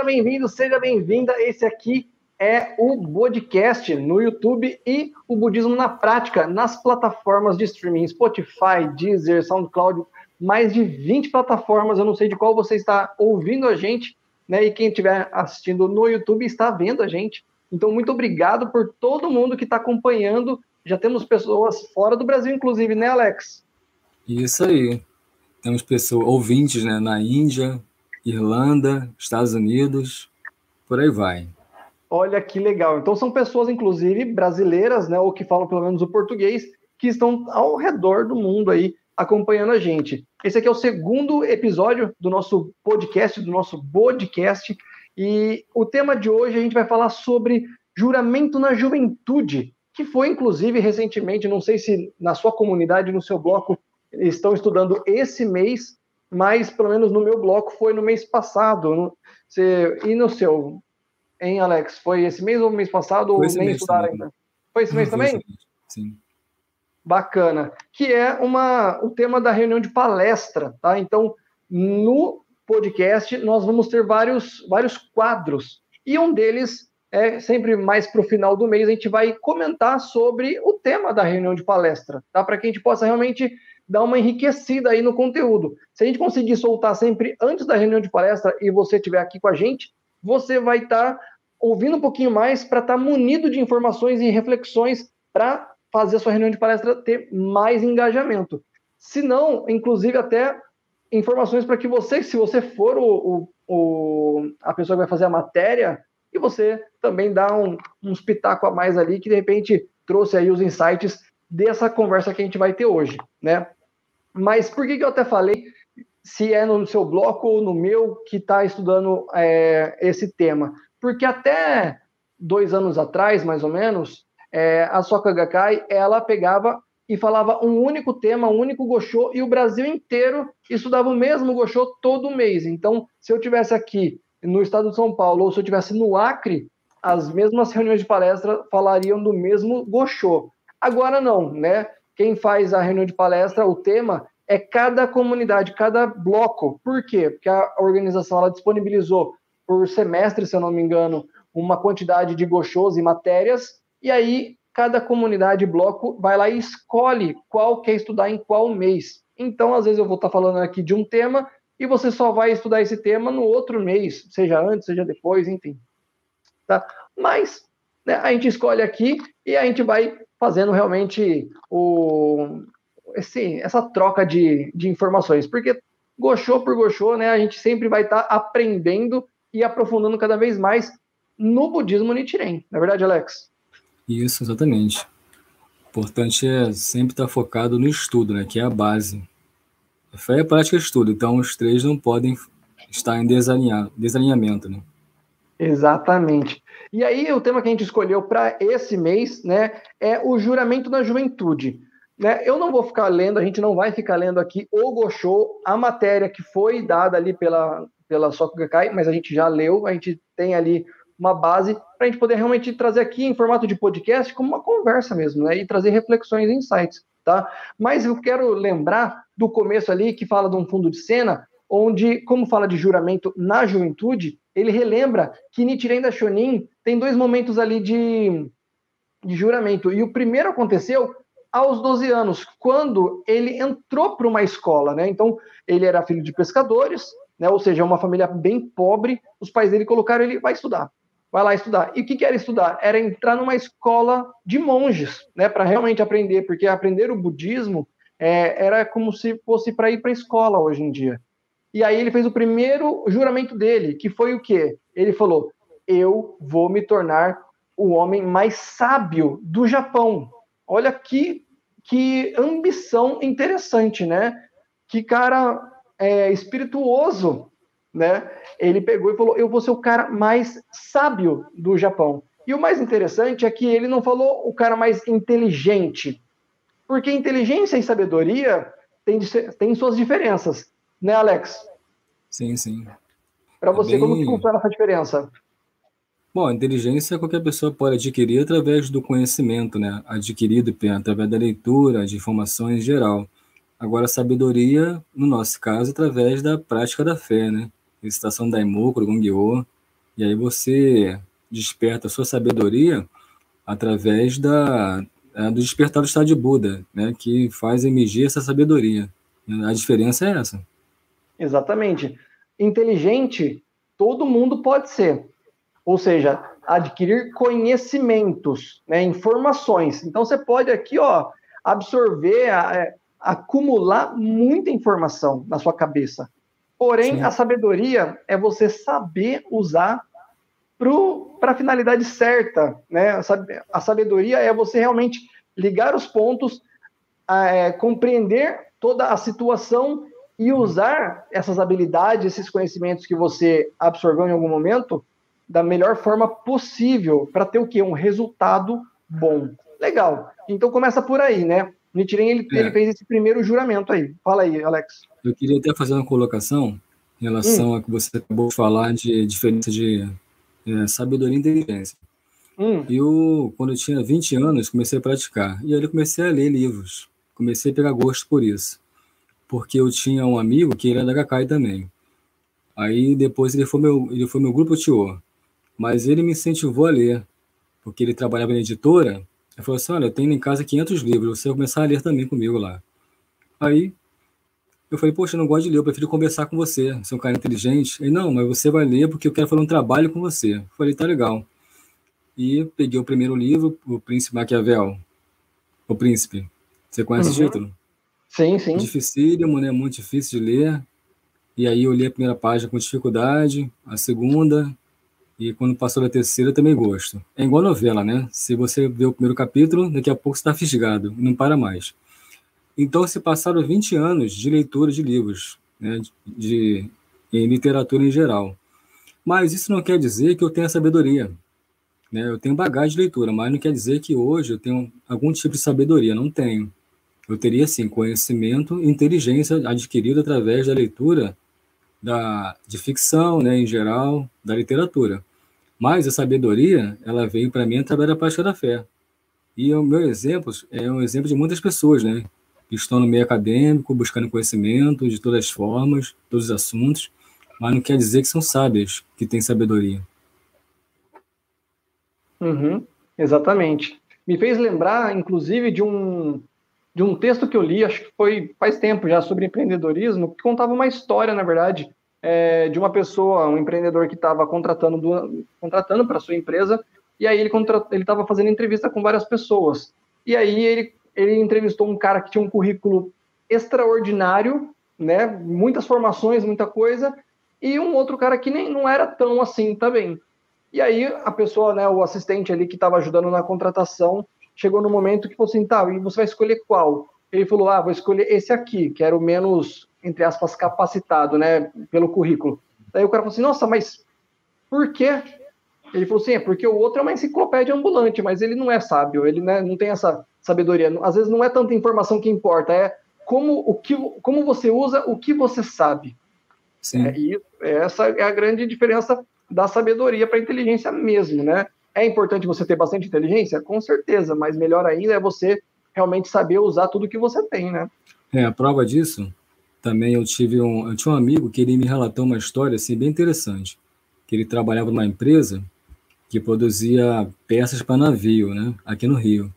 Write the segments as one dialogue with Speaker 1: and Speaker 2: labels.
Speaker 1: seja bem-vindo, seja bem-vinda. Esse aqui é o podcast no YouTube e o Budismo na Prática nas plataformas de streaming Spotify, Deezer, SoundCloud, mais de 20 plataformas. Eu não sei de qual você está ouvindo a gente, né? E quem estiver assistindo no YouTube está vendo a gente. Então, muito obrigado por todo mundo que está acompanhando. Já temos pessoas fora do Brasil, inclusive, né, Alex?
Speaker 2: Isso aí. Temos pessoas, ouvintes né, na Índia, Irlanda, Estados Unidos, por aí vai.
Speaker 1: Olha que legal. Então são pessoas, inclusive, brasileiras, né, ou que falam pelo menos o português, que estão ao redor do mundo aí acompanhando a gente. Esse aqui é o segundo episódio do nosso podcast, do nosso podcast, e o tema de hoje a gente vai falar sobre juramento na juventude, que foi inclusive recentemente, não sei se na sua comunidade, no seu bloco, estão estudando esse mês, mas pelo menos no meu bloco foi no mês passado. Você, e no seu, hein, Alex? Foi esse mês ou mês passado? Foi ou nem estudaram ainda? Foi esse mês também?
Speaker 2: Sim.
Speaker 1: Bacana. Que é uma, o tema da reunião de palestra, tá? Então, no podcast, nós vamos ter vários, vários quadros. E um deles é sempre mais para o final do mês, a gente vai comentar sobre o tema da reunião de palestra, tá? Para que a gente possa realmente dar uma enriquecida aí no conteúdo. Se a gente conseguir soltar sempre antes da reunião de palestra e você estiver aqui com a gente, você vai estar tá ouvindo um pouquinho mais para estar tá munido de informações e reflexões para fazer a sua reunião de palestra ter mais engajamento. Se não, inclusive até informações para que você, se você for o, o, o, a pessoa que vai fazer a matéria, e você também dá um, um espetáculo a mais ali, que de repente trouxe aí os insights dessa conversa que a gente vai ter hoje, né? Mas por que, que eu até falei se é no seu bloco ou no meu que está estudando é, esse tema? Porque até dois anos atrás, mais ou menos, é, a Soka Gakkai, ela pegava e falava um único tema, um único Gosho, e o Brasil inteiro estudava o mesmo Gosho todo mês. Então, se eu tivesse aqui no estado de São Paulo, ou se eu tivesse no Acre, as mesmas reuniões de palestra falariam do mesmo Gosho. Agora não, né? Quem faz a reunião de palestra, o tema é cada comunidade, cada bloco. Por quê? Porque a organização ela disponibilizou por semestre, se eu não me engano, uma quantidade de gochos e matérias, e aí cada comunidade, bloco, vai lá e escolhe qual quer estudar em qual mês. Então, às vezes eu vou estar falando aqui de um tema e você só vai estudar esse tema no outro mês, seja antes, seja depois, enfim. Tá? Mas né, a gente escolhe aqui e a gente vai fazendo realmente o, esse, essa troca de, de informações, porque gochou por gochou, né, a gente sempre vai estar tá aprendendo e aprofundando cada vez mais no budismo Nichiren. Não é verdade, Alex?
Speaker 2: Isso, exatamente. O importante é sempre estar tá focado no estudo, né, que é a base. A fé é prática e estudo, então os três não podem estar em desalinhamento, né?
Speaker 1: Exatamente. E aí o tema que a gente escolheu para esse mês, né, é o juramento na juventude. Né, eu não vou ficar lendo, a gente não vai ficar lendo aqui o Gosho, a matéria que foi dada ali pela, pela Soku Gakkai, mas a gente já leu, a gente tem ali uma base para a gente poder realmente trazer aqui em formato de podcast como uma conversa mesmo, né, e trazer reflexões e insights, tá? Mas eu quero lembrar do começo ali que fala de um fundo de cena, onde, como fala de juramento na juventude, ele relembra que Nichiren da Shonin tem dois momentos ali de, de juramento. E o primeiro aconteceu aos 12 anos, quando ele entrou para uma escola, né? Então, ele era filho de pescadores, né? Ou seja, uma família bem pobre. Os pais dele colocaram ele vai estudar, vai lá estudar. E o que, que era estudar? Era entrar numa escola de monges, né? Para realmente aprender, porque aprender o budismo é, era como se fosse para ir para a escola hoje em dia. E aí ele fez o primeiro juramento dele, que foi o quê? Ele falou: Eu vou me tornar o homem mais sábio do Japão. Olha que, que ambição interessante, né? Que cara é, espirituoso, né? Ele pegou e falou: Eu vou ser o cara mais sábio do Japão. E o mais interessante é que ele não falou o cara mais inteligente, porque inteligência e sabedoria têm, têm suas diferenças. Né, Alex?
Speaker 2: Sim, sim.
Speaker 1: Para você, é bem... como que funciona essa diferença?
Speaker 2: Bom, a inteligência qualquer pessoa pode adquirir através do conhecimento, né? Adquirido através da leitura, de informações em geral. Agora, a sabedoria, no nosso caso, através da prática da fé, né? Recitação da Daimoku, Gongyo, E aí você desperta a sua sabedoria através da, é, do despertar do estado de Buda, né, que faz emergir essa sabedoria. A diferença é essa.
Speaker 1: Exatamente. Inteligente, todo mundo pode ser. Ou seja, adquirir conhecimentos, né, informações. Então você pode aqui, ó, absorver, é, acumular muita informação na sua cabeça. Porém, Sim. a sabedoria é você saber usar para a finalidade certa. Né? A sabedoria é você realmente ligar os pontos, é, compreender toda a situação e usar essas habilidades, esses conhecimentos que você absorveu em algum momento da melhor forma possível para ter o quê? Um resultado bom. Legal. Então começa por aí, né? Nichiren, ele, é. ele fez esse primeiro juramento aí. Fala aí, Alex.
Speaker 2: Eu queria até fazer uma colocação em relação hum. a que você acabou de falar de diferença de é, sabedoria e inteligência. Hum. Eu, quando eu tinha 20 anos, comecei a praticar. E aí eu comecei a ler livros. Comecei a pegar gosto por isso. Porque eu tinha um amigo que era da Gakai também. Aí depois ele foi meu, ele foi meu grupo Tio. Mas ele me incentivou a ler. Porque ele trabalhava na editora ele falou assim: Olha, eu tenho em casa 500 livros, você vai começar a ler também comigo lá. Aí eu falei: Poxa, eu não gosto de ler, eu prefiro conversar com você. Você é um cara inteligente. Ele: Não, mas você vai ler porque eu quero fazer um trabalho com você. Eu falei: Tá legal. E peguei o primeiro livro, O Príncipe Maquiavel. O Príncipe. Você conhece uhum. o título?
Speaker 1: Sim, sim.
Speaker 2: Dificílimo, né? Muito difícil de ler. E aí eu li a primeira página com dificuldade, a segunda, e quando passou da terceira, também gosto. É igual novela, né? Se você vê o primeiro capítulo, daqui a pouco está fisgado, não para mais. Então, se passaram 20 anos de leitura de livros, né? de, de, em literatura em geral. Mas isso não quer dizer que eu tenha sabedoria. Né? Eu tenho bagagem de leitura, mas não quer dizer que hoje eu tenho algum tipo de sabedoria. Não tenho. Eu teria, sim, conhecimento inteligência adquirido através da leitura da, de ficção, né, em geral, da literatura. Mas a sabedoria, ela veio para mim através da prática da fé. E o meu exemplo é um exemplo de muitas pessoas, né? Que estão no meio acadêmico, buscando conhecimento de todas as formas, todos os assuntos, mas não quer dizer que são sábias, que têm sabedoria.
Speaker 1: Uhum, exatamente. Me fez lembrar, inclusive, de um, de um texto que eu li, acho que foi faz tempo já, sobre empreendedorismo, que contava uma história, na verdade, é, de uma pessoa, um empreendedor que estava contratando contratando para sua empresa, e aí ele ele estava fazendo entrevista com várias pessoas. E aí ele, ele entrevistou um cara que tinha um currículo extraordinário, né, muitas formações, muita coisa, e um outro cara que nem não era tão assim também. E aí a pessoa, né, o assistente ali que estava ajudando na contratação, chegou no momento que falou assim, tá, e você vai escolher qual? Ele falou, ah, vou escolher esse aqui, que era o menos entre aspas, capacitado, né, pelo currículo. Daí o cara falou assim, nossa, mas por quê? Ele falou assim, é porque o outro é uma enciclopédia ambulante, mas ele não é sábio, ele né, não tem essa sabedoria. Às vezes não é tanta informação que importa, é como, o que, como você usa o que você sabe. Sim. É, e essa é a grande diferença da sabedoria para a inteligência mesmo, né? É importante você ter bastante inteligência? Com certeza, mas melhor ainda é você realmente saber usar tudo que você tem, né?
Speaker 2: É, a prova disso também eu tive um, eu tinha um amigo que ele me relatou uma história assim bem interessante, que ele trabalhava numa empresa que produzia peças para navio, né, aqui no Rio.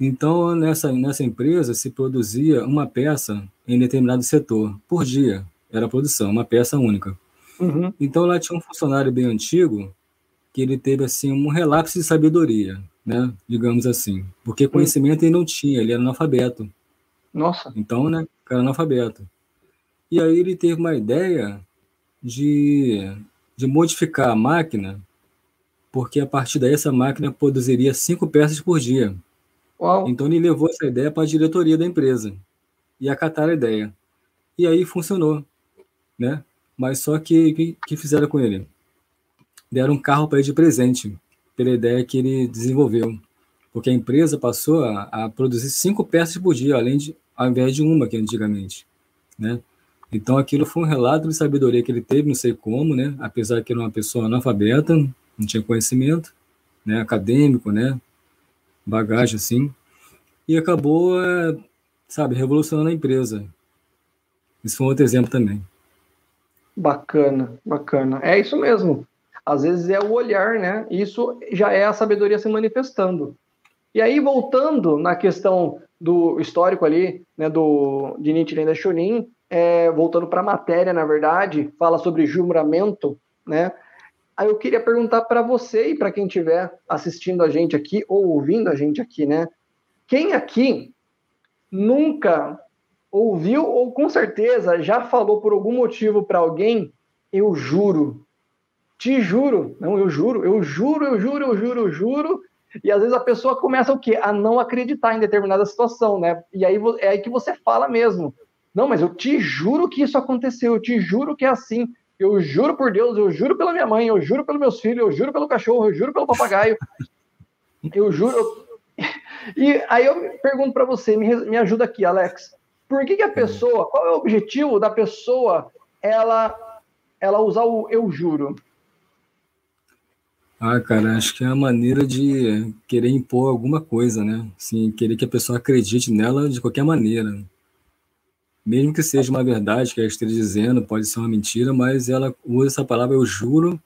Speaker 2: Então nessa nessa empresa se produzia uma peça em determinado setor por dia, era a produção, uma peça única. Uhum. Então lá tinha um funcionário bem antigo que ele teve assim um relapso de sabedoria, né, digamos assim, porque conhecimento ele não tinha, ele era analfabeto.
Speaker 1: Nossa.
Speaker 2: Então, né, cara analfabeto. E aí ele teve uma ideia de, de modificar a máquina, porque a partir daí essa máquina produziria cinco peças por dia. Uau. Então ele levou essa ideia para a diretoria da empresa e acataram a ideia. E aí funcionou, né? Mas só que que, que fizeram com ele? Deram um carro para ele de presente pela ideia que ele desenvolveu, porque a empresa passou a, a produzir cinco peças por dia, além de ao invés de uma que antigamente, né? Então aquilo foi um relato de sabedoria que ele teve, não sei como, né? Apesar que era uma pessoa analfabeta, não tinha conhecimento, né? Acadêmico, né? Bagagem assim, e acabou, é, sabe, revolucionando a empresa. Isso foi um outro exemplo também.
Speaker 1: Bacana, bacana. É isso mesmo. Às vezes é o olhar, né? Isso já é a sabedoria se manifestando. E aí, voltando na questão do histórico ali, né, do, de Nichiren da Shonin, é, voltando para a matéria, na verdade, fala sobre juramento, né? Aí eu queria perguntar para você e para quem estiver assistindo a gente aqui ou ouvindo a gente aqui, né? Quem aqui nunca ouviu ou com certeza já falou por algum motivo para alguém, eu juro, te juro, não, eu juro, eu juro, eu juro, eu juro, eu juro, e às vezes a pessoa começa o quê? A não acreditar em determinada situação, né? E aí é aí que você fala mesmo. Não, mas eu te juro que isso aconteceu, eu te juro que é assim. Eu juro por Deus, eu juro pela minha mãe, eu juro pelos meus filhos, eu juro pelo cachorro, eu juro pelo papagaio. Eu juro. E aí eu pergunto para você, me, me ajuda aqui, Alex. Por que, que a pessoa, qual é o objetivo da pessoa ela, ela usar o eu juro?
Speaker 2: Ah, cara, acho que é a maneira de querer impor alguma coisa, né? Assim, querer que a pessoa acredite nela de qualquer maneira. Mesmo que seja uma verdade que ela esteja dizendo, pode ser uma mentira, mas ela usa essa palavra eu juro.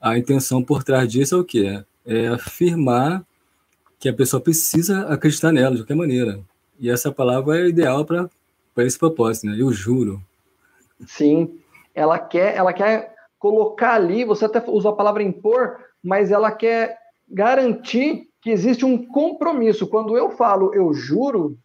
Speaker 2: A intenção por trás disso é o quê? É afirmar que a pessoa precisa acreditar nela de qualquer maneira. E essa palavra é ideal para esse propósito, né? Eu juro.
Speaker 1: Sim, ela quer, ela quer colocar ali, você até usou a palavra impor, mas ela quer garantir que existe um compromisso. Quando eu falo eu juro,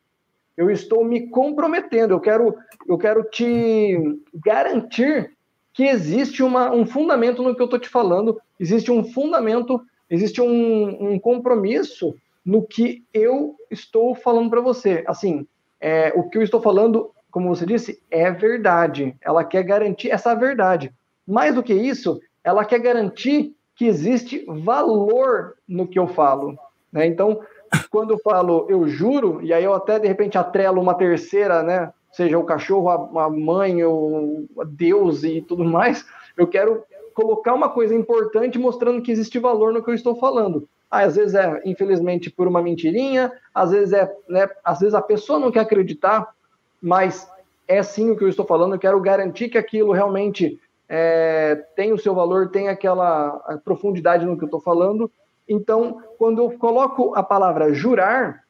Speaker 1: eu estou me comprometendo, eu quero, eu quero te garantir que existe uma, um fundamento no que eu estou te falando, existe um fundamento, existe um, um compromisso no que eu estou falando para você. Assim, é, o que eu estou falando, como você disse, é verdade. Ela quer garantir essa verdade. Mais do que isso, ela quer garantir que existe valor no que eu falo. Né? Então, quando eu falo eu juro, e aí eu até de repente atrelo uma terceira, né? Seja o cachorro, a, mãe, o Deus e tudo mais, eu quero colocar uma coisa importante mostrando que existe valor no que eu estou falando. Ah, às vezes é, infelizmente, por uma mentirinha, às vezes é, né, às vezes a pessoa não quer acreditar, mas é sim o que eu estou falando, eu quero garantir que aquilo realmente é, tem o seu valor, tem aquela profundidade no que eu estou falando. Então, quando eu coloco a palavra jurar,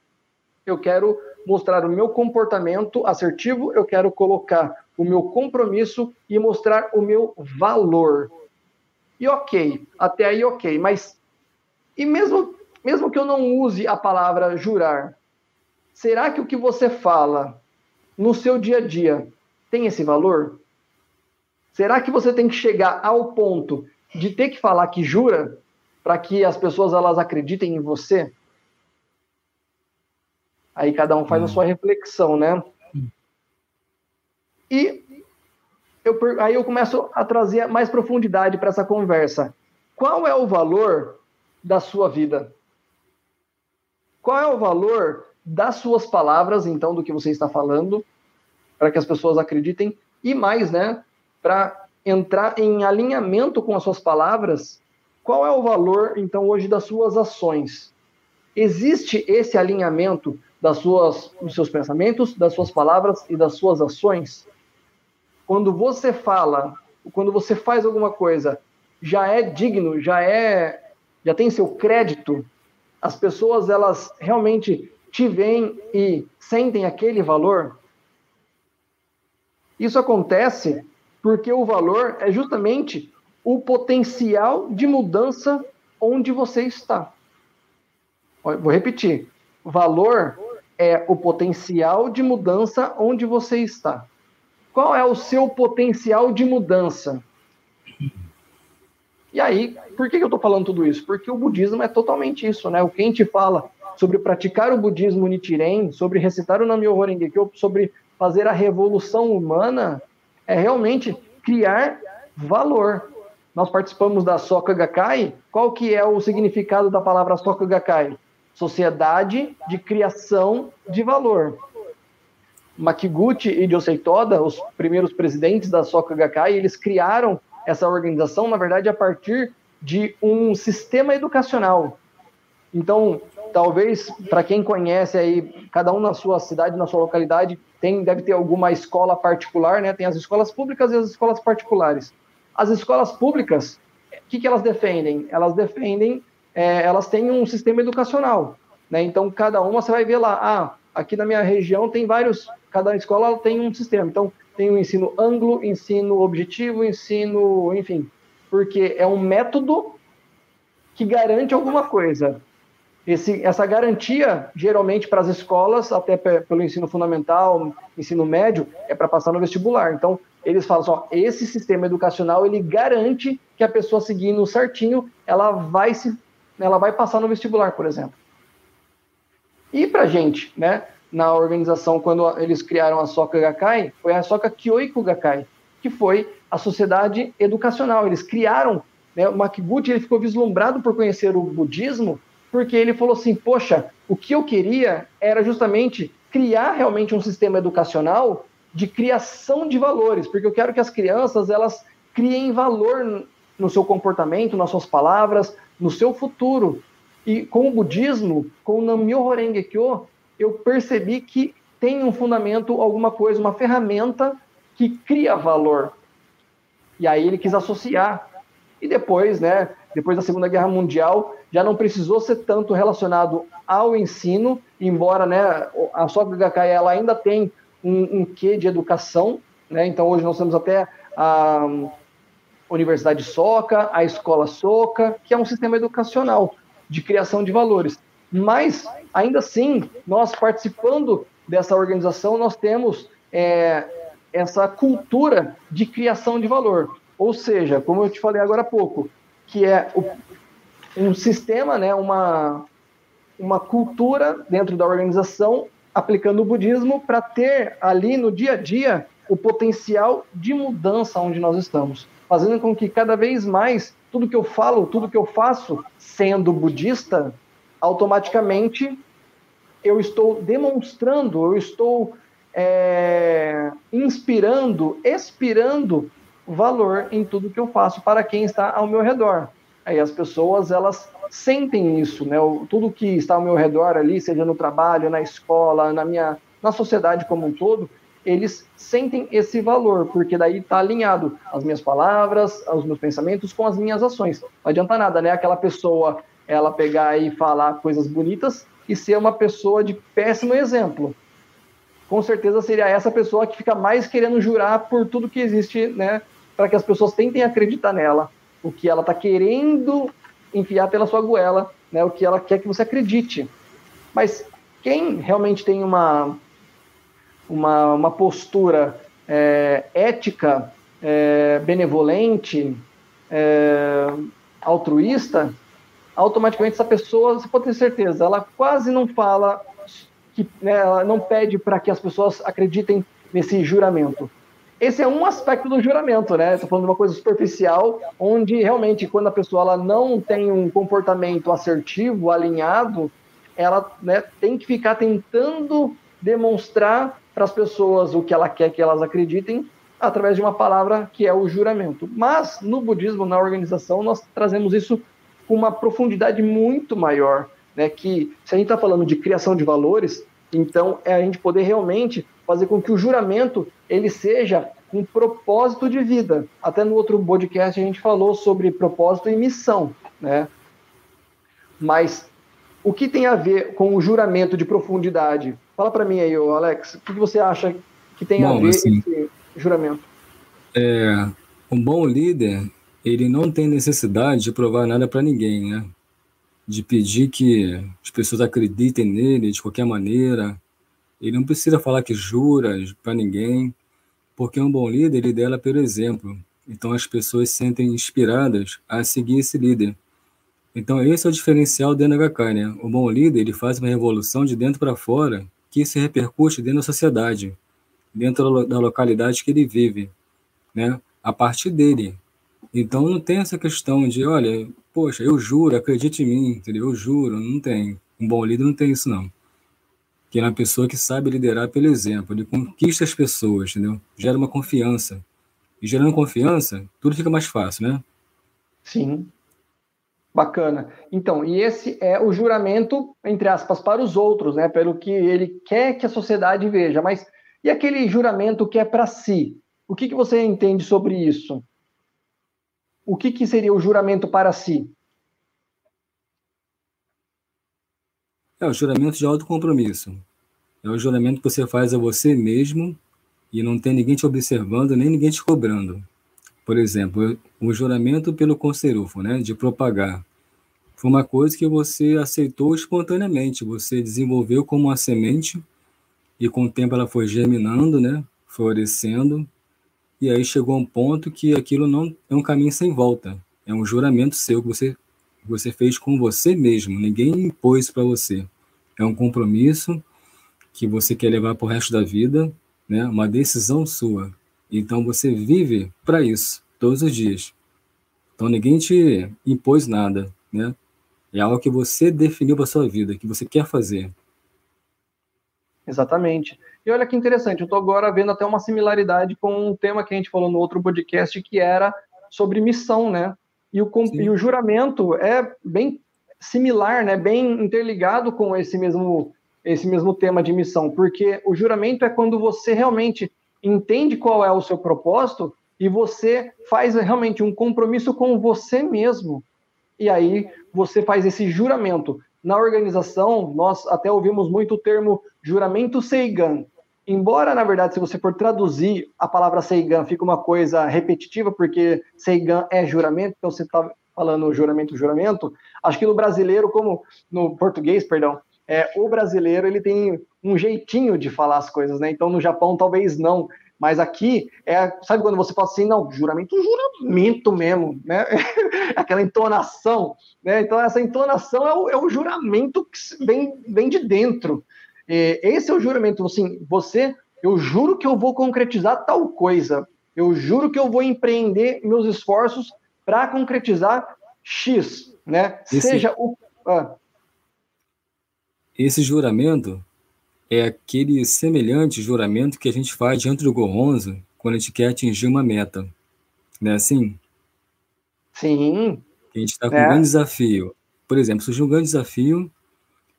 Speaker 1: eu quero mostrar o meu comportamento assertivo, eu quero colocar o meu compromisso e mostrar o meu valor. E ok, até aí ok, mas e mesmo, mesmo que eu não use a palavra jurar, será que o que você fala no seu dia a dia tem esse valor? Será que você tem que chegar ao ponto de ter que falar que jura para que as pessoas elas acreditem em você? Aí cada um faz a hum. sua reflexão, né? E eu, aí eu começo a trazer mais profundidade para essa conversa. Qual é o valor da sua vida? Qual é o valor das suas palavras, então, do que você está falando, para que as pessoas acreditem? E mais, né? Para entrar em alinhamento com as suas palavras, qual é o valor, então, hoje das suas ações? Existe esse alinhamento das suas, dos seus pensamentos, das suas palavras e das suas ações? Quando você fala, quando você faz alguma coisa, já é digno, já é, já tem seu crédito, as pessoas elas realmente te veem e sentem aquele valor. Isso acontece porque o valor é justamente o potencial de mudança onde você está. Vou repetir. Valor é o potencial de mudança onde você está. Qual é o seu potencial de mudança? E aí, por que eu estou falando tudo isso? Porque o budismo é totalmente isso, né? O que a gente fala sobre praticar o budismo Nichiren, sobre recitar o Nam-myoho Renge-kyo, sobre fazer a revolução humana, é realmente criar valor. Nós participamos da Soka Gakkai. Qual que é o significado da palavra Soka Gakkai? Sociedade de criação de valor. Makiguchi e Josei Toda, os primeiros presidentes da Soka Gakkai, eles criaram essa organização, na verdade, a partir de um sistema educacional. Então, talvez para quem conhece aí, cada um na sua cidade, na sua localidade, tem deve ter alguma escola particular, né? Tem as escolas públicas e as escolas particulares. As escolas públicas, o que, que elas defendem? Elas defendem, é, elas têm um sistema educacional, né? Então, cada uma você vai ver lá, ah, aqui na minha região tem vários, cada escola tem um sistema. Então, tem o ensino anglo, ensino objetivo, ensino, enfim, porque é um método que garante alguma coisa. Esse, essa garantia, geralmente, para as escolas, até pelo ensino fundamental, ensino médio, é para passar no vestibular. Então, eles falam só, esse sistema educacional, ele garante que a pessoa seguindo certinho, ela vai, se, ela vai passar no vestibular, por exemplo. E para a gente, né, na organização, quando eles criaram a Soka Gakkai, foi a Soka Kyoiku Gakkai, que foi a sociedade educacional. Eles criaram, né, o Makiguchi ele ficou vislumbrado por conhecer o budismo, porque ele falou assim, poxa, o que eu queria era justamente criar realmente um sistema educacional de criação de valores, porque eu quero que as crianças elas criem valor no seu comportamento, nas suas palavras, no seu futuro. E com o budismo, com o Nammyo Renge Kyo, eu percebi que tem um fundamento, alguma coisa, uma ferramenta que cria valor. E aí ele quis associar. E depois, né, depois da Segunda Guerra Mundial, já não precisou ser tanto relacionado ao ensino, embora né, a Gakkai ela ainda tem um, um quê de educação, né? Então hoje nós temos até a Universidade Soca, a Escola Soca, que é um sistema educacional de criação de valores. Mas, ainda assim, nós participando dessa organização, nós temos é, essa cultura de criação de valor. Ou seja, como eu te falei agora há pouco, que é o, um sistema, né, uma, uma cultura dentro da organização aplicando o budismo para ter ali no dia a dia o potencial de mudança onde nós estamos, fazendo com que cada vez mais tudo que eu falo, tudo que eu faço, sendo budista, automaticamente eu estou demonstrando, eu estou é, inspirando, expirando valor em tudo que eu faço para quem está ao meu redor. Aí as pessoas elas sentem isso, né? Tudo que está ao meu redor ali, seja no trabalho, na escola, na minha, na sociedade como um todo, eles sentem esse valor, porque daí está alinhado as minhas palavras, os meus pensamentos com as minhas ações. Não adianta nada, né? Aquela pessoa ela pegar e falar coisas bonitas e ser uma pessoa de péssimo exemplo. Com certeza seria essa pessoa que fica mais querendo jurar por tudo que existe, né? Para que as pessoas tentem acreditar nela, o que ela está querendo enfiar pela sua goela, né? O que ela quer que você acredite. Mas quem realmente tem uma uma, uma postura é, ética, é, benevolente, é, altruísta, automaticamente essa pessoa, você pode ter certeza, ela quase não fala, que, né, ela não pede para que as pessoas acreditem nesse juramento. Esse é um aspecto do juramento, né? Estou falando de uma coisa superficial, onde realmente quando a pessoa ela não tem um comportamento assertivo, alinhado, ela né, tem que ficar tentando demonstrar para as pessoas o que ela quer que elas acreditem através de uma palavra que é o juramento. Mas no budismo, na organização, nós trazemos isso com uma profundidade muito maior, né? Que se a gente está falando de criação de valores, então é a gente poder realmente fazer com que o juramento ele seja um propósito de vida. Até no outro podcast a gente falou sobre propósito e missão, né? Mas o que tem a ver com o juramento de profundidade? Fala para mim aí, Alex, o que você acha que tem Bom, a ver assim, esse juramento?
Speaker 2: É, um bom líder, ele não tem necessidade de provar nada para ninguém, né? De pedir que as pessoas acreditem nele de qualquer maneira. Ele não precisa falar que jura para ninguém, porque um bom líder, ele dela pelo exemplo. Então as pessoas se sentem inspiradas a seguir esse líder. Então esse é o diferencial do NHK, né? O bom líder, ele faz uma revolução de dentro para fora que se repercute dentro da sociedade, dentro da localidade que ele vive, né? A partir dele. Então não tem essa questão de, olha, poxa, eu juro, acredite em mim, entendeu? Eu juro, não tem. Um bom líder não tem isso não. Que é uma pessoa que sabe liderar pelo exemplo, ele conquista as pessoas, entendeu? Gera uma confiança. E gerando confiança, tudo fica mais fácil, né?
Speaker 1: Sim. Bacana. Então, e esse é o juramento, entre aspas, para os outros, né? Pelo que ele quer que a sociedade veja. Mas e aquele juramento que é para si? O que, que você entende sobre isso? O que, que seria o juramento para si?
Speaker 2: É o juramento de autocompromisso. É o juramento que você faz a você mesmo e não tem ninguém te observando, nem ninguém te cobrando. Por exemplo, o juramento pelo conserufo, né, de propagar. Foi uma coisa que você aceitou espontaneamente, você desenvolveu como uma semente e com o tempo ela foi germinando, né, florescendo, e aí chegou a um ponto que aquilo não é um caminho sem volta. É um juramento seu que você você fez com você mesmo, ninguém impôs para você. É um compromisso que você quer levar para o resto da vida, né? Uma decisão sua. Então você vive para isso todos os dias. Então ninguém te impôs nada, né? É algo que você definiu para sua vida, que você quer fazer.
Speaker 1: Exatamente. E olha que interessante, eu estou agora vendo até uma similaridade com um tema que a gente falou no outro podcast, que era sobre missão, né? E o, e o juramento é bem similar, né? Bem interligado com esse mesmo esse mesmo tema de missão, porque o juramento é quando você realmente entende qual é o seu propósito e você faz realmente um compromisso com você mesmo. E aí você faz esse juramento. Na organização, nós até ouvimos muito o termo juramento Seigan. Embora, na verdade, se você for traduzir a palavra Seigan, fica uma coisa repetitiva, porque Seigan é juramento, então você está falando juramento, juramento. Acho que no brasileiro, como no português, perdão, é, o brasileiro ele tem um jeitinho de falar as coisas, né? Então no Japão talvez não, mas aqui é, sabe quando você fala assim, não, juramento, juramento mesmo, né? Aquela entonação, né? Então essa entonação é o, é o juramento que vem, vem de dentro. E esse é o juramento, assim, você, eu juro que eu vou concretizar tal coisa, eu juro que eu vou empreender meus esforços para concretizar X, né? Esse... Seja o ah,
Speaker 2: esse juramento é aquele semelhante juramento que a gente faz diante do Gorronzo quando a gente quer atingir uma meta. Não é assim?
Speaker 1: Sim.
Speaker 2: A gente está com é. um grande desafio. Por exemplo, surgiu um grande desafio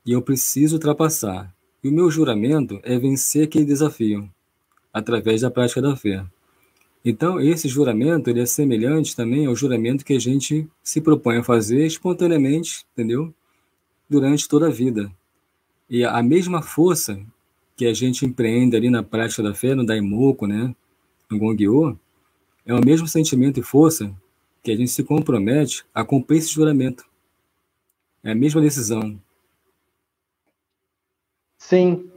Speaker 2: e eu preciso ultrapassar. E o meu juramento é vencer aquele desafio através da prática da fé. Então, esse juramento ele é semelhante também ao juramento que a gente se propõe a fazer espontaneamente, entendeu? Durante toda a vida. E a mesma força que a gente empreende ali na prática da fé, no Daimoku, né, no Gongyo, é o mesmo sentimento e força que a gente se compromete a cumprir esse juramento. É a mesma decisão.
Speaker 1: Sim,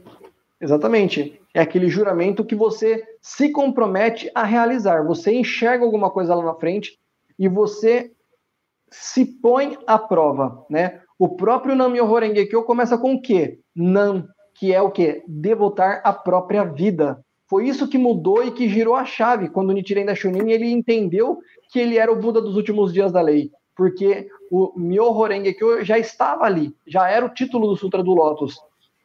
Speaker 1: exatamente. É aquele juramento que você se compromete a realizar. Você enxerga alguma coisa lá na frente e você se põe à prova, né? O próprio Nam-myoho Renge-kyo começa com o quê? Nam, que é o quê? Devotar a própria vida. Foi isso que mudou e que girou a chave quando Nichiren Daishonin ele entendeu que ele era o Buda dos últimos dias da lei, porque o Myoho Renge-kyo já estava ali, já era o título do Sutra do Lótus,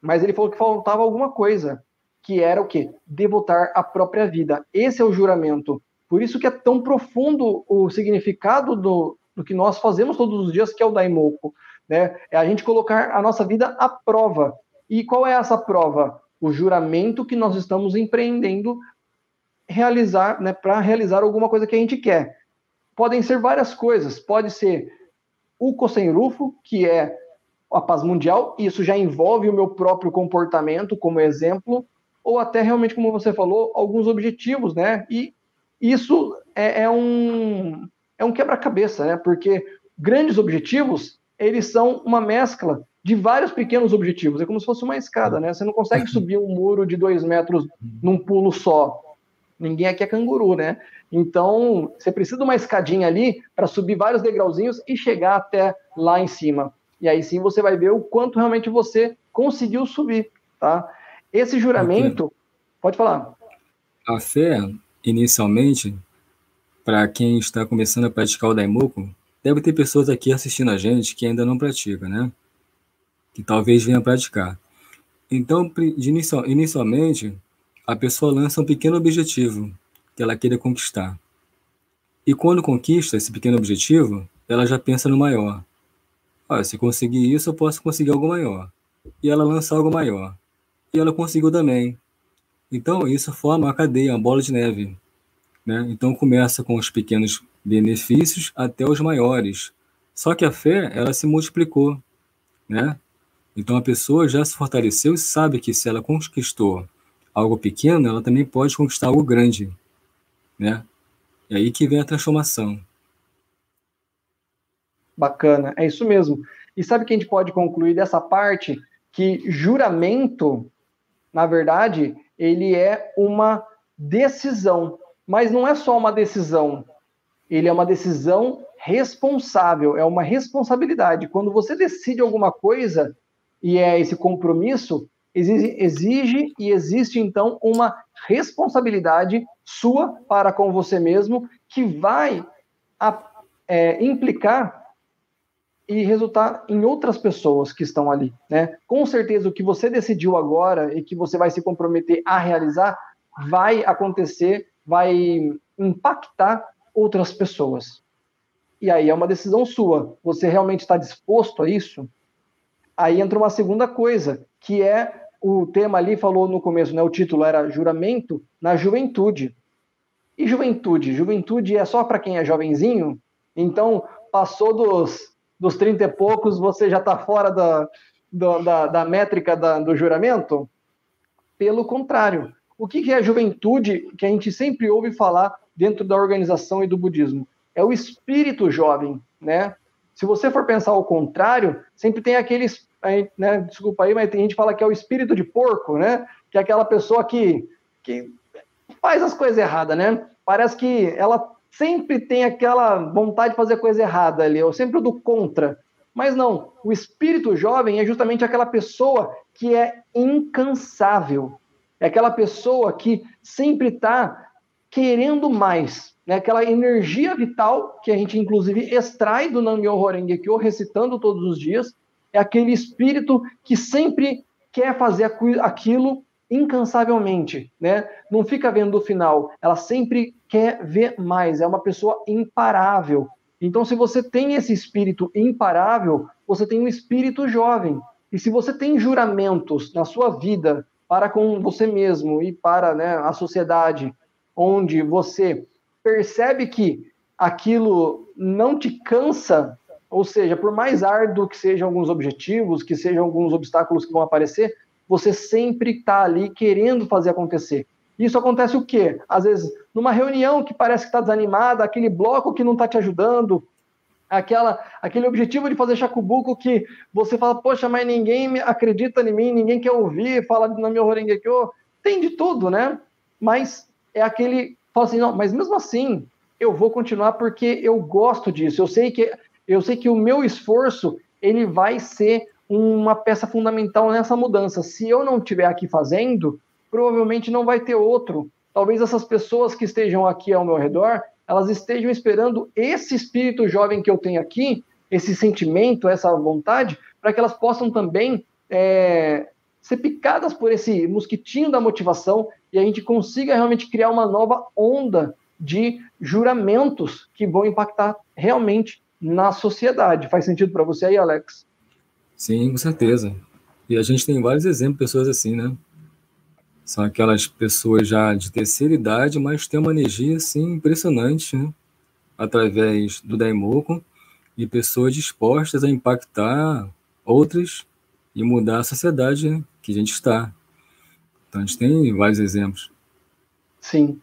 Speaker 1: mas ele falou que faltava alguma coisa, que era o quê? Devotar a própria vida. Esse é o juramento. Por isso que é tão profundo o significado do, do que nós fazemos todos os dias, que é o Daimoku né? É a gente colocar a nossa vida à prova. E qual é essa prova? O juramento que nós estamos empreendendo realizar, né, para realizar alguma coisa que a gente quer. Podem ser várias coisas. Pode ser o Kosenrufo, que é a paz mundial, isso já envolve o meu próprio comportamento como exemplo, ou até realmente, como você falou, alguns objetivos, né? E isso é, é um, é um quebra-cabeça, né? Porque grandes objetivos eles são uma mescla de vários pequenos objetivos. É como se fosse uma escada, né? Você não consegue subir um muro de dois metros num pulo só. Ninguém aqui é canguru, né? Então, você precisa de uma escadinha ali para subir vários degrauzinhos e chegar até lá em cima. E aí sim você vai ver o quanto realmente você conseguiu subir, tá? Esse juramento, pode falar.
Speaker 2: A fé, inicialmente, para quem está começando a praticar o Daimoku, Deve ter pessoas aqui assistindo a gente que ainda não pratica, né? Que talvez venha praticar. Então, inicial, inicialmente, a pessoa lança um pequeno objetivo que ela queira conquistar. E quando conquista esse pequeno objetivo, ela já pensa no maior. Ah, se conseguir isso, eu posso conseguir algo maior. E ela lança algo maior. E ela conseguiu também. Então, isso forma uma cadeia, uma bola de neve. Né? Então, começa com os pequenos benefícios até os maiores. Só que a fé, ela se multiplicou, né? Então a pessoa já se fortaleceu e sabe que se ela conquistou algo pequeno, ela também pode conquistar algo grande, né? E aí que vem a transformação.
Speaker 1: Bacana, é isso mesmo. E sabe que a gente pode concluir dessa parte que juramento, na verdade, ele é uma decisão, mas não é só uma decisão. Ele é uma decisão responsável, é uma responsabilidade. Quando você decide alguma coisa e é esse compromisso, exige, exige e existe então uma responsabilidade sua para com você mesmo que vai a, é, implicar e resultar em outras pessoas que estão ali, né? Com certeza o que você decidiu agora e que você vai se comprometer a realizar vai acontecer, vai impactar outras pessoas. E aí é uma decisão sua. Você realmente está disposto a isso? Aí entra uma segunda coisa, que é o tema ali falou no começo, né? O título era juramento na juventude. E juventude, juventude é só para quem é jovenzinho? Então, passou dos dos 30 e poucos, você já está fora da, da, da, métrica da, do juramento? Pelo contrário. O que, é a juventude que a gente sempre ouve falar dentro da organização e do budismo? É o espírito jovem, né? Se você for pensar ao contrário, sempre tem aqueles, né, desculpa aí, mas tem gente que fala que é o espírito de porco, né? Que é aquela pessoa que, que faz as coisas erradas, né? Parece que ela sempre tem aquela vontade de fazer coisa errada ali, eu sempre do contra. Mas não, o espírito jovem é justamente aquela pessoa que é incansável. É aquela pessoa que sempre está querendo mais, né? Aquela energia vital que a gente inclusive extrai do Nam-myoho Renge Kyo recitando todos os dias, é aquele espírito que sempre quer fazer aquilo incansavelmente, né? Não fica vendo o final, ela sempre quer ver mais, é uma pessoa imparável. Então, se você tem esse espírito imparável, você tem um espírito jovem. E se você tem juramentos na sua vida para com você mesmo e para né, a sociedade, onde você percebe que aquilo não te cansa, ou seja, por mais árduo que sejam alguns objetivos, que sejam alguns obstáculos que vão aparecer, você sempre está ali querendo fazer acontecer. Isso acontece o quê? Às vezes, numa reunião que parece que está desanimada, aquele bloco que não está te ajudando, aquela, aquele objetivo de fazer chacubuco que você fala, poxa, mas ninguém acredita em mim, ninguém quer ouvir, fala na meu Horengekyo, tem de tudo, né? Mas é aquele, fala assim, não, mas mesmo assim, eu vou continuar porque eu gosto disso, eu sei que eu sei que o meu esforço ele vai ser uma peça fundamental nessa mudança. Se eu não estiver aqui fazendo, provavelmente não vai ter outro. Talvez essas pessoas que estejam aqui ao meu redor, elas estejam esperando esse espírito jovem que eu tenho aqui, esse sentimento, essa vontade, para que elas possam também é, ser picadas por esse mosquitinho da motivação e a gente consiga realmente criar uma nova onda de juramentos que vão impactar realmente na sociedade. Faz sentido para você aí, Alex?
Speaker 2: Sim, com certeza. E a gente tem vários exemplos de pessoas assim, né? São aquelas pessoas já de terceira idade, mas tem uma energia assim impressionante, né? Através do Daimoku e pessoas dispostas a impactar outras e mudar a sociedade né? que a gente está. Então a gente tem vários exemplos.
Speaker 1: Sim.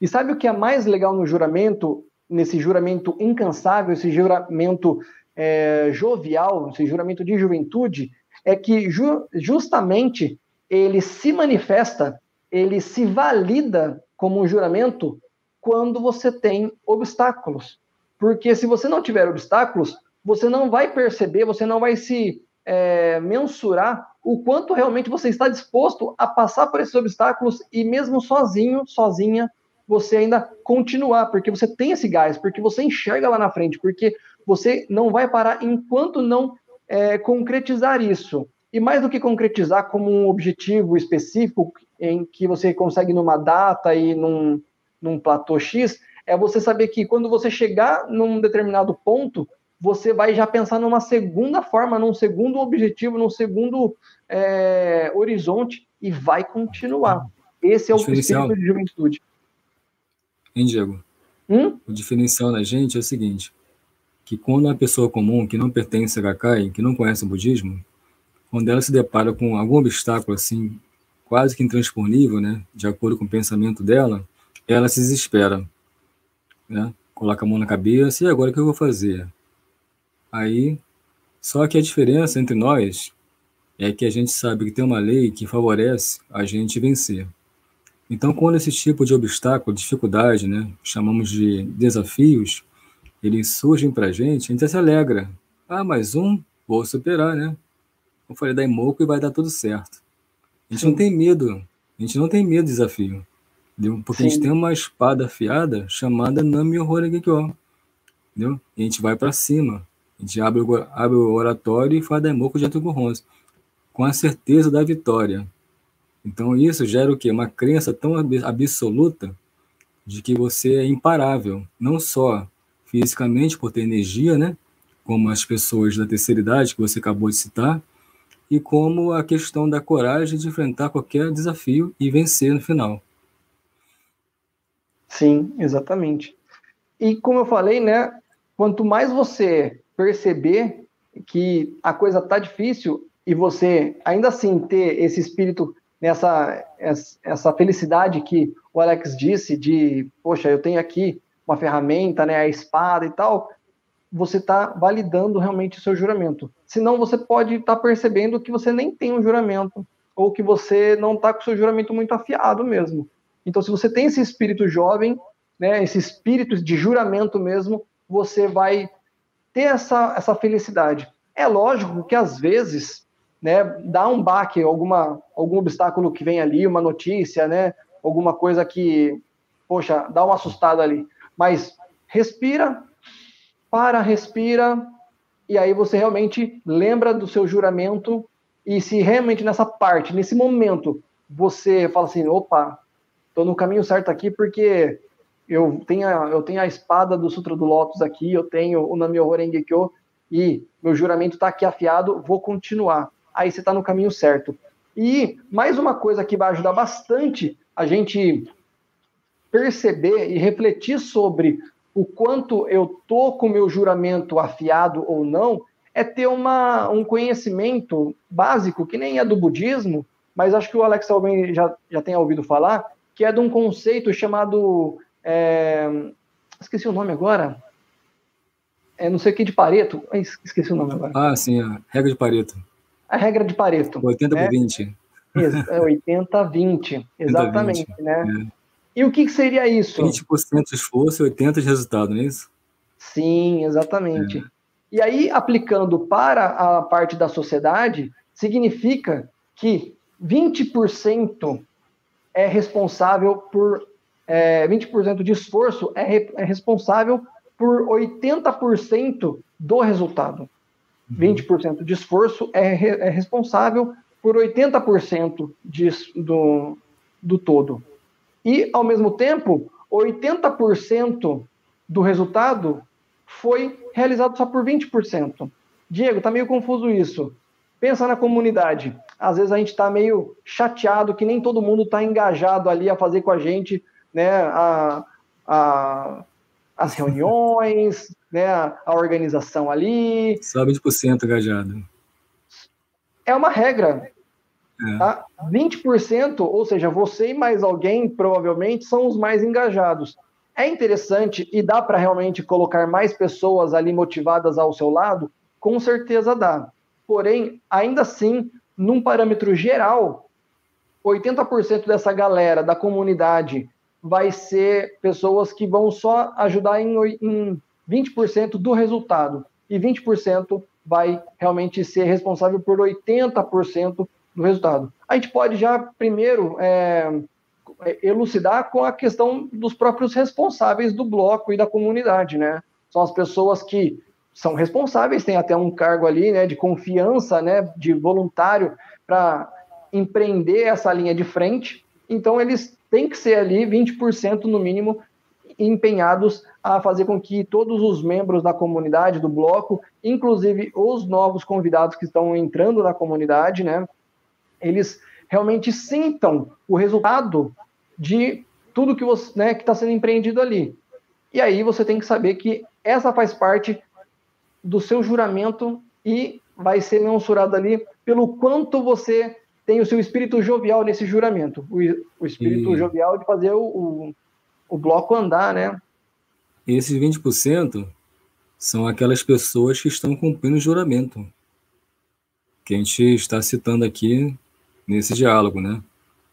Speaker 1: E sabe o que é mais legal no juramento, nesse juramento incansável, esse juramento é, jovial, esse juramento de juventude, é que ju justamente ele se manifesta, ele se valida como um juramento quando você tem obstáculos. Porque se você não tiver obstáculos, você não vai perceber, você não vai se é, mensurar o quanto realmente você está disposto a passar por esses obstáculos e mesmo sozinho, sozinha, você ainda continuar, porque você tem esse gás, porque você enxerga lá na frente, porque você não vai parar enquanto não é, concretizar isso. E mais do que concretizar como um objetivo específico em que você consegue numa data e num, num platô X, é você saber que quando você chegar num determinado ponto, você vai já pensar numa segunda forma, num segundo objetivo, num segundo é, horizonte e vai continuar. Esse é o espírito de juventude.
Speaker 2: Hein, Diego? Hum? O diferencial na gente é o seguinte, que quando uma pessoa comum que não pertence a Gakkai, que não conhece o budismo, quando ela se depara com algum obstáculo assim, quase que intransponível, né, de acordo com o pensamento dela, ela se desespera, né? Coloca a mão na cabeça e agora o que eu vou fazer? Aí, só que a diferença entre nós é que a gente sabe que tem uma lei que favorece a gente vencer. Então, quando esse tipo de obstáculo, dificuldade, né, chamamos de desafios, eles surgem para a gente, a gente se alegra. Ah, mais um, vou superar, né? Eu falei, dá moco e vai dar tudo certo. A gente Sim. não tem medo, a gente não tem medo do desafio. Porque Sim. a gente tem uma espada afiada chamada Nami. Entendeu? E a gente vai para cima. A gente abre o, abre o oratório e faz Daimoku de Ronso, com a certeza da vitória. Então isso gera o quê? Uma crença tão absoluta de que você é imparável, não só fisicamente por ter energia, né? Como as pessoas da terceira idade que você acabou de citar, e como a questão da coragem de enfrentar qualquer desafio e vencer no final.
Speaker 1: Sim, exatamente. E como eu falei, né? Quanto mais você perceber que a coisa tá difícil e você ainda assim ter esse espírito nessa essa felicidade que o Alex disse de, poxa, eu tenho aqui uma ferramenta, né, a espada e tal, você está validando realmente o seu juramento. Senão você pode estar tá percebendo que você nem tem um juramento ou que você não está com o seu juramento muito afiado mesmo. Então, se você tem esse espírito jovem, né, esse espírito de juramento mesmo, você vai ter essa, essa felicidade. É lógico que às vezes né, dá um baque, alguma, algum obstáculo que vem ali, uma notícia, né, alguma coisa que, poxa, dá uma assustada ali. Mas respira, para, respira, e aí você realmente lembra do seu juramento, e se realmente nessa parte, nesse momento, você fala assim, opa, estou no caminho certo aqui porque eu tenho, a, eu tenho a espada do Sutra do Lotus aqui, eu tenho o Namyo Horengekyo, e meu juramento está aqui afiado, vou continuar. Aí você está no caminho certo. E mais uma coisa que vai ajudar bastante a gente perceber e refletir sobre o quanto eu tô com meu juramento afiado ou não, é ter uma, um conhecimento básico, que nem é do budismo, mas acho que o Alex Alben já, já tenha ouvido falar, que é de um conceito chamado. É, esqueci o nome agora. É não sei o que de Pareto. Esqueci o nome agora.
Speaker 2: Ah, sim, a regra de Pareto.
Speaker 1: A regra de Pareto.
Speaker 2: 80 por 20.
Speaker 1: É 80-20, exatamente, 20, né? É. E o que, que seria isso?
Speaker 2: 20% de esforço e 80% de resultado, não é isso?
Speaker 1: Sim, exatamente. É. E aí, aplicando para a parte da sociedade, significa que 20% é responsável por. É, 20% de esforço é, é responsável por 80% do resultado. Uhum. 20% de esforço é, re, é responsável por 80% de, do, do todo. E, ao mesmo tempo, 80% do resultado foi realizado só por 20%. Diego, tá meio confuso isso. Pensa na comunidade. Às vezes a gente está meio chateado que nem todo mundo está engajado ali a fazer com a gente né, a, a, as reuniões, né, a organização ali.
Speaker 2: Só 20% engajado.
Speaker 1: É uma regra. Tá? 20%, ou seja, você e mais alguém, provavelmente, são os mais engajados. É interessante e dá para realmente colocar mais pessoas ali motivadas ao seu lado? Com certeza dá. Porém, ainda assim, num parâmetro geral, 80% dessa galera da comunidade vai ser pessoas que vão só ajudar em, em 20% do resultado. E 20% vai realmente ser responsável por 80% do resultado. A gente pode já primeiro é, elucidar com a questão dos próprios responsáveis do bloco e da comunidade, né? São as pessoas que são responsáveis, têm até um cargo ali, né, de confiança, né, de voluntário para empreender essa linha de frente. Então eles têm que ser ali 20% no mínimo empenhados a fazer com que todos os membros da comunidade, do bloco, inclusive os novos convidados que estão entrando na comunidade, né, eles realmente sintam o resultado de tudo que você, né, que está sendo empreendido ali. E aí você tem que saber que essa faz parte do seu juramento e vai ser mensurado ali pelo quanto você tem o seu espírito jovial nesse juramento. O, o espírito e... jovial de fazer o, o, o bloco andar, né?
Speaker 2: Esses 20% são aquelas pessoas que estão cumprindo o juramento. Que a gente está citando aqui nesse diálogo, né?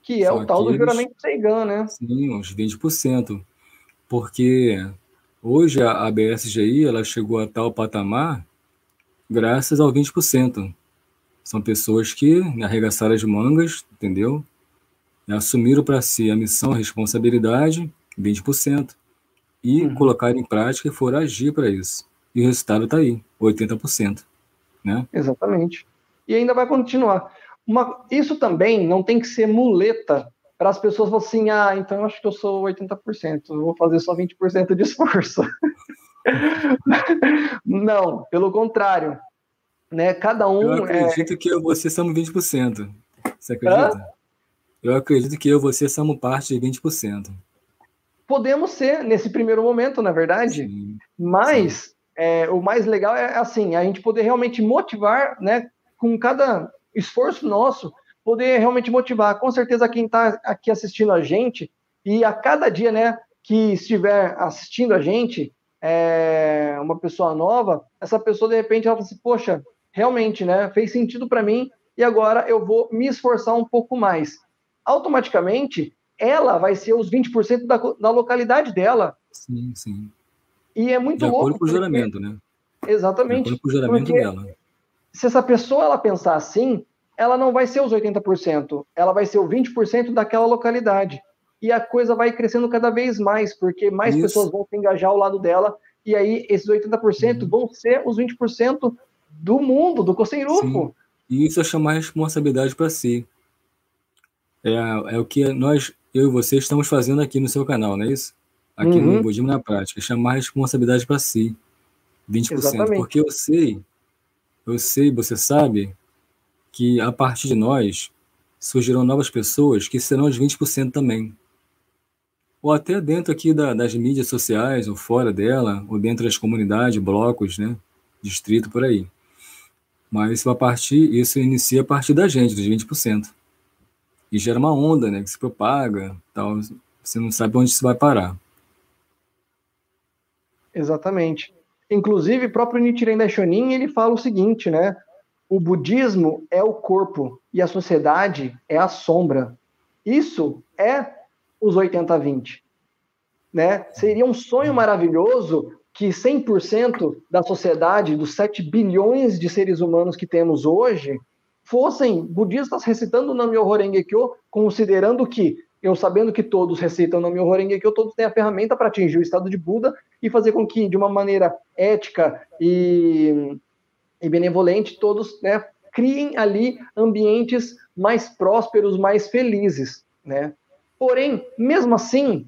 Speaker 1: Que é são o tal do juramento Seigan, né?
Speaker 2: Sim, os 20%. Porque hoje a BSGI ela chegou a tal patamar graças ao 20%. São pessoas que arregaçaram as mangas, entendeu? E assumiram para si a missão, a responsabilidade, 20%, e uhum. colocaram em prática e foram agir para isso. E o resultado está aí, 80%. Né?
Speaker 1: Exatamente. E ainda vai continuar. Uma, isso também não tem que ser muleta para as pessoas falarem assim, ah, então eu acho que eu sou 80%, eu vou fazer só 20% de esforço. não, pelo contrário. Né? Cada um.
Speaker 2: Eu acredito é... que eu você somos 20%. Você acredita? Hã? Eu acredito que eu e você somos parte de 20%.
Speaker 1: Podemos ser nesse primeiro momento, na verdade. Sim, mas sim. É, o mais legal é assim, a gente poder realmente motivar, né? Com cada esforço nosso, poder realmente motivar. Com certeza quem está aqui assistindo a gente e a cada dia, né? Que estiver assistindo a gente, é, uma pessoa nova, essa pessoa de repente ela fala assim, poxa, realmente, né, fez sentido para mim e agora eu vou me esforçar um pouco mais. Automaticamente, ela vai ser os 20% da, da localidade dela.
Speaker 2: Sim, sim.
Speaker 1: E é muito
Speaker 2: de
Speaker 1: louco.
Speaker 2: De acordo com o juramento, né?
Speaker 1: Exatamente. De
Speaker 2: acordo com o juramento dela.
Speaker 1: Se essa pessoa ela pensar assim, ela não vai ser os 80%, ela vai ser o 20% daquela localidade. E a coisa vai crescendo cada vez mais, porque mais Isso. pessoas vão se engajar ao lado dela, e aí esses 80% uhum. vão ser os 20% do mundo, do Coceirupo.
Speaker 2: E isso é chamar responsabilidade para si. É, é o que nós, eu e você, estamos fazendo aqui no seu canal, não é isso? Aqui uhum. no Budismo na Prática. Chamar responsabilidade para si. 20%. Exatamente. Porque eu sei, eu sei, você sabe, que a partir de nós surgirão novas pessoas que serão os 20% também. Ou até dentro aqui da, das mídias sociais, ou fora dela, ou dentro das comunidades, blocos, né? Distrito, por aí. Mas isso, a partir, isso inicia a partir da gente, dos 20%. E gera uma onda, né, que se propaga, tal. Você não sabe onde isso vai parar.
Speaker 1: Exatamente. Inclusive, o próprio Nichiren Daishonin, ele fala o seguinte, né? O budismo é o corpo e a sociedade é a sombra. Isso é os 80-20. Né? Seria um sonho maravilhoso que 100% da sociedade, dos 7 bilhões de seres humanos que temos hoje, fossem budistas recitando o Nam-myoho Renge Kyo, considerando que, eu sabendo que todos recitam o Nam-myoho Renge Kyo, todos têm a ferramenta para atingir o estado de Buda e fazer com que, de uma maneira ética e, e benevolente, todos né, criem ali ambientes mais prósperos, mais felizes, né? Porém, mesmo assim,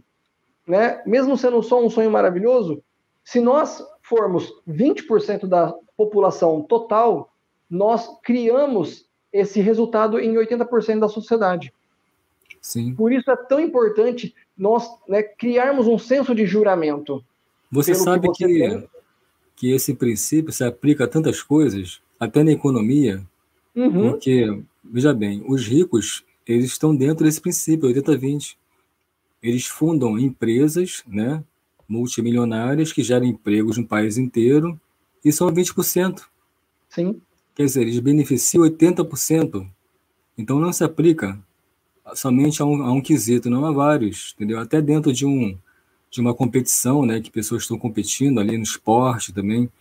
Speaker 1: né, mesmo sendo só um sonho maravilhoso, se nós formos 20% da população total, nós criamos esse resultado em 80% da sociedade.
Speaker 2: Sim.
Speaker 1: Por isso é tão importante nós né, criarmos um senso de juramento.
Speaker 2: Você sabe que, você que, que, esse princípio se aplica a tantas coisas, até na economia, uhum. porque, veja bem, os ricos eles estão dentro desse princípio, 80-20. Eles fundam empresas, né, multimilionárias que geram empregos no país inteiro e são 20%.
Speaker 1: Sim.
Speaker 2: Quer dizer, eles beneficiam 80%. Então não se aplica somente a um, a um quesito, não a vários, entendeu? Até dentro de um de uma competição, né, que pessoas estão competindo ali no esporte também,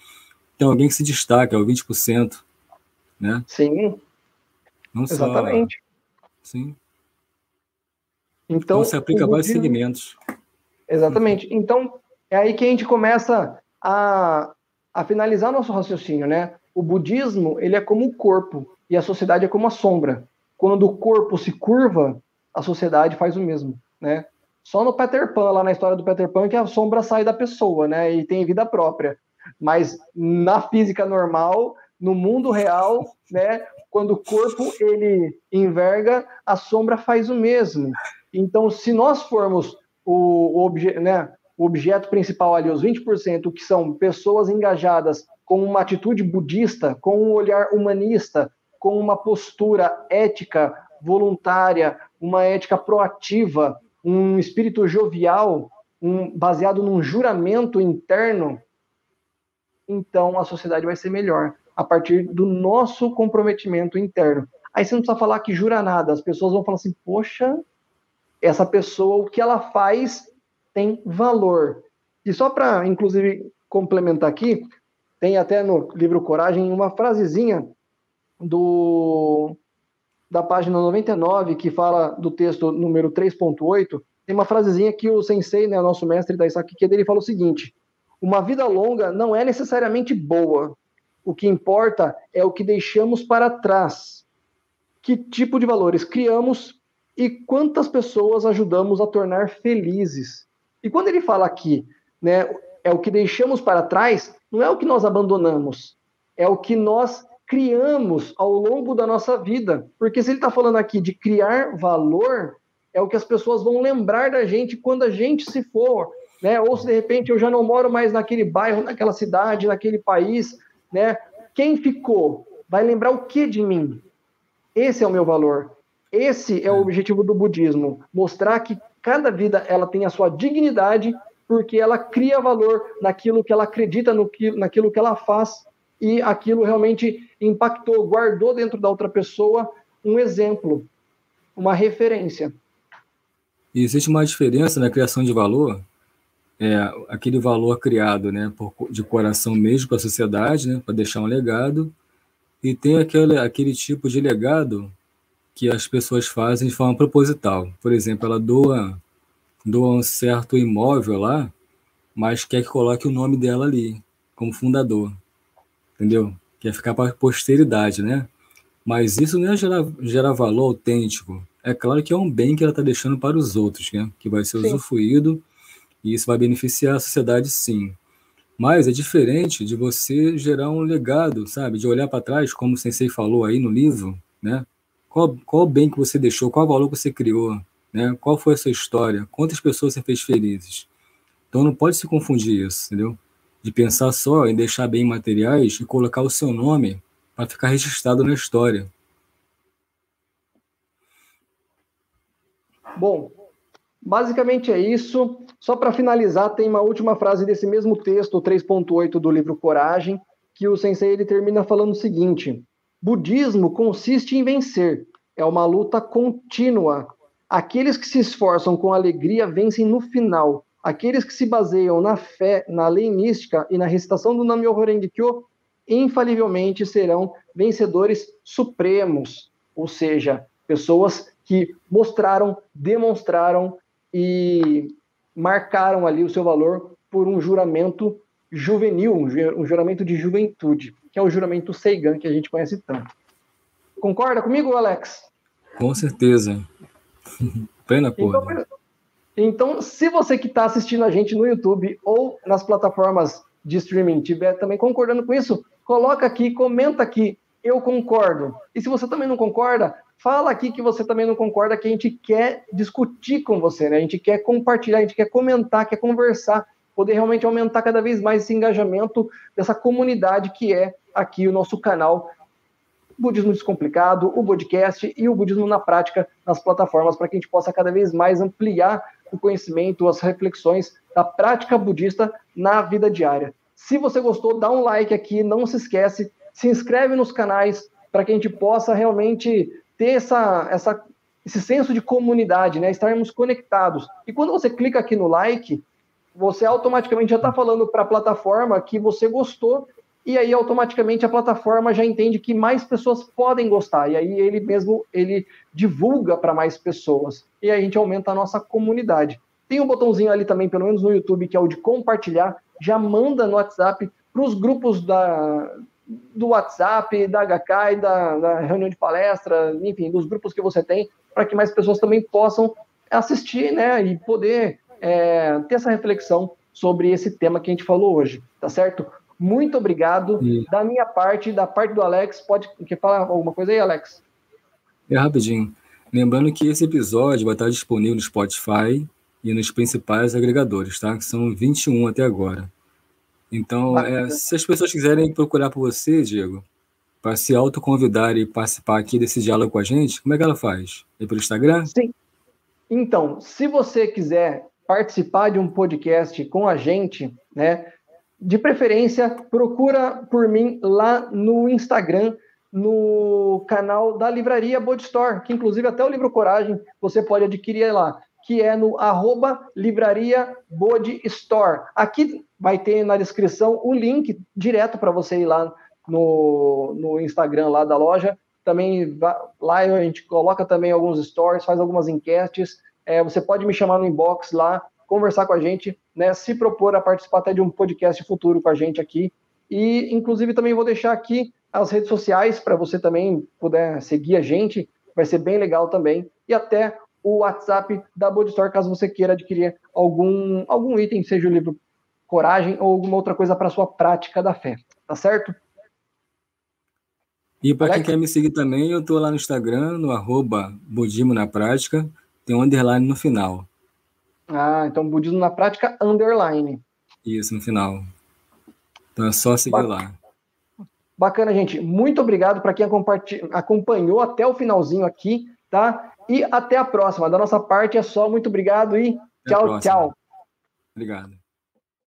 Speaker 2: tem alguém que se destaca, é o 20%, né?
Speaker 1: Sim.
Speaker 2: Não
Speaker 1: Exatamente.
Speaker 2: Só, sim. Então, então se aplica a vários segmentos.
Speaker 1: Exatamente. Então, é aí que a gente começa a, a finalizar nosso raciocínio, né? O budismo, ele é como o corpo e a sociedade é como a sombra. Quando o corpo se curva, a sociedade faz o mesmo, né? Só no Peter Pan, lá na história do Peter Pan, que a sombra sai da pessoa, né? E tem vida própria. Mas na física normal, no mundo real, né? Quando o corpo ele enverga, a sombra faz o mesmo. Então, se nós formos o, obje, né, o objeto principal ali, os 20%, que são pessoas engajadas com uma atitude budista, com um olhar humanista, com uma postura ética, voluntária, uma ética proativa, um espírito jovial, um, baseado num juramento interno, então a sociedade vai ser melhor a partir do nosso comprometimento interno. Aí você não precisa falar que jura nada, as pessoas vão falar assim: poxa, essa pessoa, o que ela faz tem valor. E só para, inclusive, complementar aqui, tem até no livro Coragem uma frasezinha do da página 99 que fala do texto número 3.8, tem uma frasezinha que o sensei, né, nosso mestre da Isaki dele fala o seguinte: uma vida longa não é necessariamente boa. O que importa é o que deixamos para trás. Que tipo de valores criamos e quantas pessoas ajudamos a tornar felizes. E quando ele fala aqui, né, é o que deixamos para trás, não é o que nós abandonamos, é o que nós criamos ao longo da nossa vida. Porque se ele está falando aqui de criar valor, é o que as pessoas vão lembrar da gente quando a gente se for, né? Ou se de repente eu já não moro mais naquele bairro, naquela cidade, naquele país, né? Quem ficou vai lembrar o que de mim? Esse é o meu valor. Esse é o objetivo do budismo, mostrar que cada vida ela tem a sua dignidade porque ela cria valor naquilo que ela acredita, no que, naquilo que ela faz e aquilo realmente impactou, guardou dentro da outra pessoa um exemplo, uma referência.
Speaker 2: E existe uma diferença na criação de valor, é aquele valor criado, né, por, de coração mesmo para a sociedade, né, para deixar um legado, e tem aquele, aquele tipo de legado que as pessoas fazem de forma proposital. Por exemplo, ela doa, doa um certo imóvel lá, mas quer que coloque o nome dela ali, como fundador. Entendeu? Quer ficar para a posteridade, né? Mas isso não é gerar, gerar valor autêntico. É claro que é um bem que ela está deixando para os outros, né? que vai ser sim. usufruído e isso vai beneficiar a sociedade, sim. Mas é diferente de você gerar um legado, sabe? De olhar para trás, como o Sensei falou aí no livro, né? Qual, qual bem que você deixou, qual valor que você criou, né? Qual foi a sua história, quantas pessoas você fez felizes. Então não pode se confundir isso, entendeu? De pensar só em deixar bem materiais e colocar o seu nome para ficar registrado na história.
Speaker 1: Bom, basicamente é isso. Só para finalizar, tem uma última frase desse mesmo texto, 3.8 do livro Coragem, que o sensei ele termina falando o seguinte: Budismo consiste em vencer. É uma luta contínua. Aqueles que se esforçam com alegria vencem no final. Aqueles que se baseiam na fé, na lei mística e na recitação do Nam-myoho Renge-kyo infalivelmente serão vencedores supremos, ou seja, pessoas que mostraram, demonstraram e marcaram ali o seu valor por um juramento juvenil, um juramento de juventude que é o juramento Seigan, que a gente conhece tanto. Concorda comigo, Alex?
Speaker 2: Com certeza. Plena porra.
Speaker 1: Então, se você que está assistindo a gente no YouTube ou nas plataformas de streaming tiver também concordando com isso, coloca aqui, comenta aqui, eu concordo. E se você também não concorda, fala aqui que você também não concorda, que a gente quer discutir com você, né? A gente quer compartilhar, a gente quer comentar, quer conversar, poder realmente aumentar cada vez mais esse engajamento dessa comunidade que é aqui o nosso canal Budismo Descomplicado, o podcast e o Budismo na Prática nas plataformas, para que a gente possa cada vez mais ampliar o conhecimento, as reflexões da prática budista na vida diária. Se você gostou, dá um like aqui, não se esquece, se inscreve nos canais para que a gente possa realmente ter essa, essa, esse senso de comunidade, né? estarmos conectados. E quando você clica aqui no like, você automaticamente já está falando para a plataforma que você gostou e aí automaticamente a plataforma já entende que mais pessoas podem gostar e aí ele mesmo ele divulga para mais pessoas e a gente aumenta a nossa comunidade. Tem um botãozinho ali também, pelo menos no YouTube, que é o de compartilhar, já manda no WhatsApp para os grupos da, do WhatsApp, da HK e da, da reunião de palestra, enfim, dos grupos que você tem, para que mais pessoas também possam assistir, né, e poder é, ter essa reflexão sobre esse tema que a gente falou hoje, tá certo? Muito obrigado. E... Da minha parte, da parte do Alex, pode quer falar alguma coisa aí, Alex?
Speaker 2: É rapidinho. Lembrando que esse episódio vai estar disponível no Spotify, e nos principais agregadores, tá? Que são 21 até agora. Então, é, se as pessoas quiserem procurar por você, Diego, para se autoconvidar e participar aqui desse diálogo com a gente, como é que ela faz? É pelo Instagram?
Speaker 1: Sim. Então, se você quiser participar de um podcast com a gente, né? De preferência, procura por mim lá no Instagram, no canal da Livraria Bode Store, que inclusive até o livro Coragem você pode adquirir lá, que é no arroba Livraria Bode Store. Aqui vai ter na descrição o link direto para você ir lá no, no Instagram lá da loja. Também lá a gente coloca também alguns stories, faz algumas enquetes. É, você pode me chamar no inbox lá, conversar com a gente, né? Se propor a participar até de um podcast futuro com a gente aqui. E, inclusive, também vou deixar aqui as redes sociais para você também puder seguir a gente. Vai ser bem legal também. E até o WhatsApp da Bold Store, caso você queira adquirir algum, algum item, seja o livro Coragem ou alguma outra coisa para sua prática da fé. Tá certo?
Speaker 2: E para quem quer me seguir também, eu estou lá no Instagram, no arroba Budismo na Prática, tem um underline no final.
Speaker 1: Ah, então Budismo na Prática, underline.
Speaker 2: Isso, no final. Então é só seguir Bacana. lá.
Speaker 1: Bacana, gente. Muito obrigado para quem acompanhou até o finalzinho aqui, tá? E até a próxima. Da nossa parte é só. Muito obrigado e até tchau, tchau.
Speaker 2: Obrigado.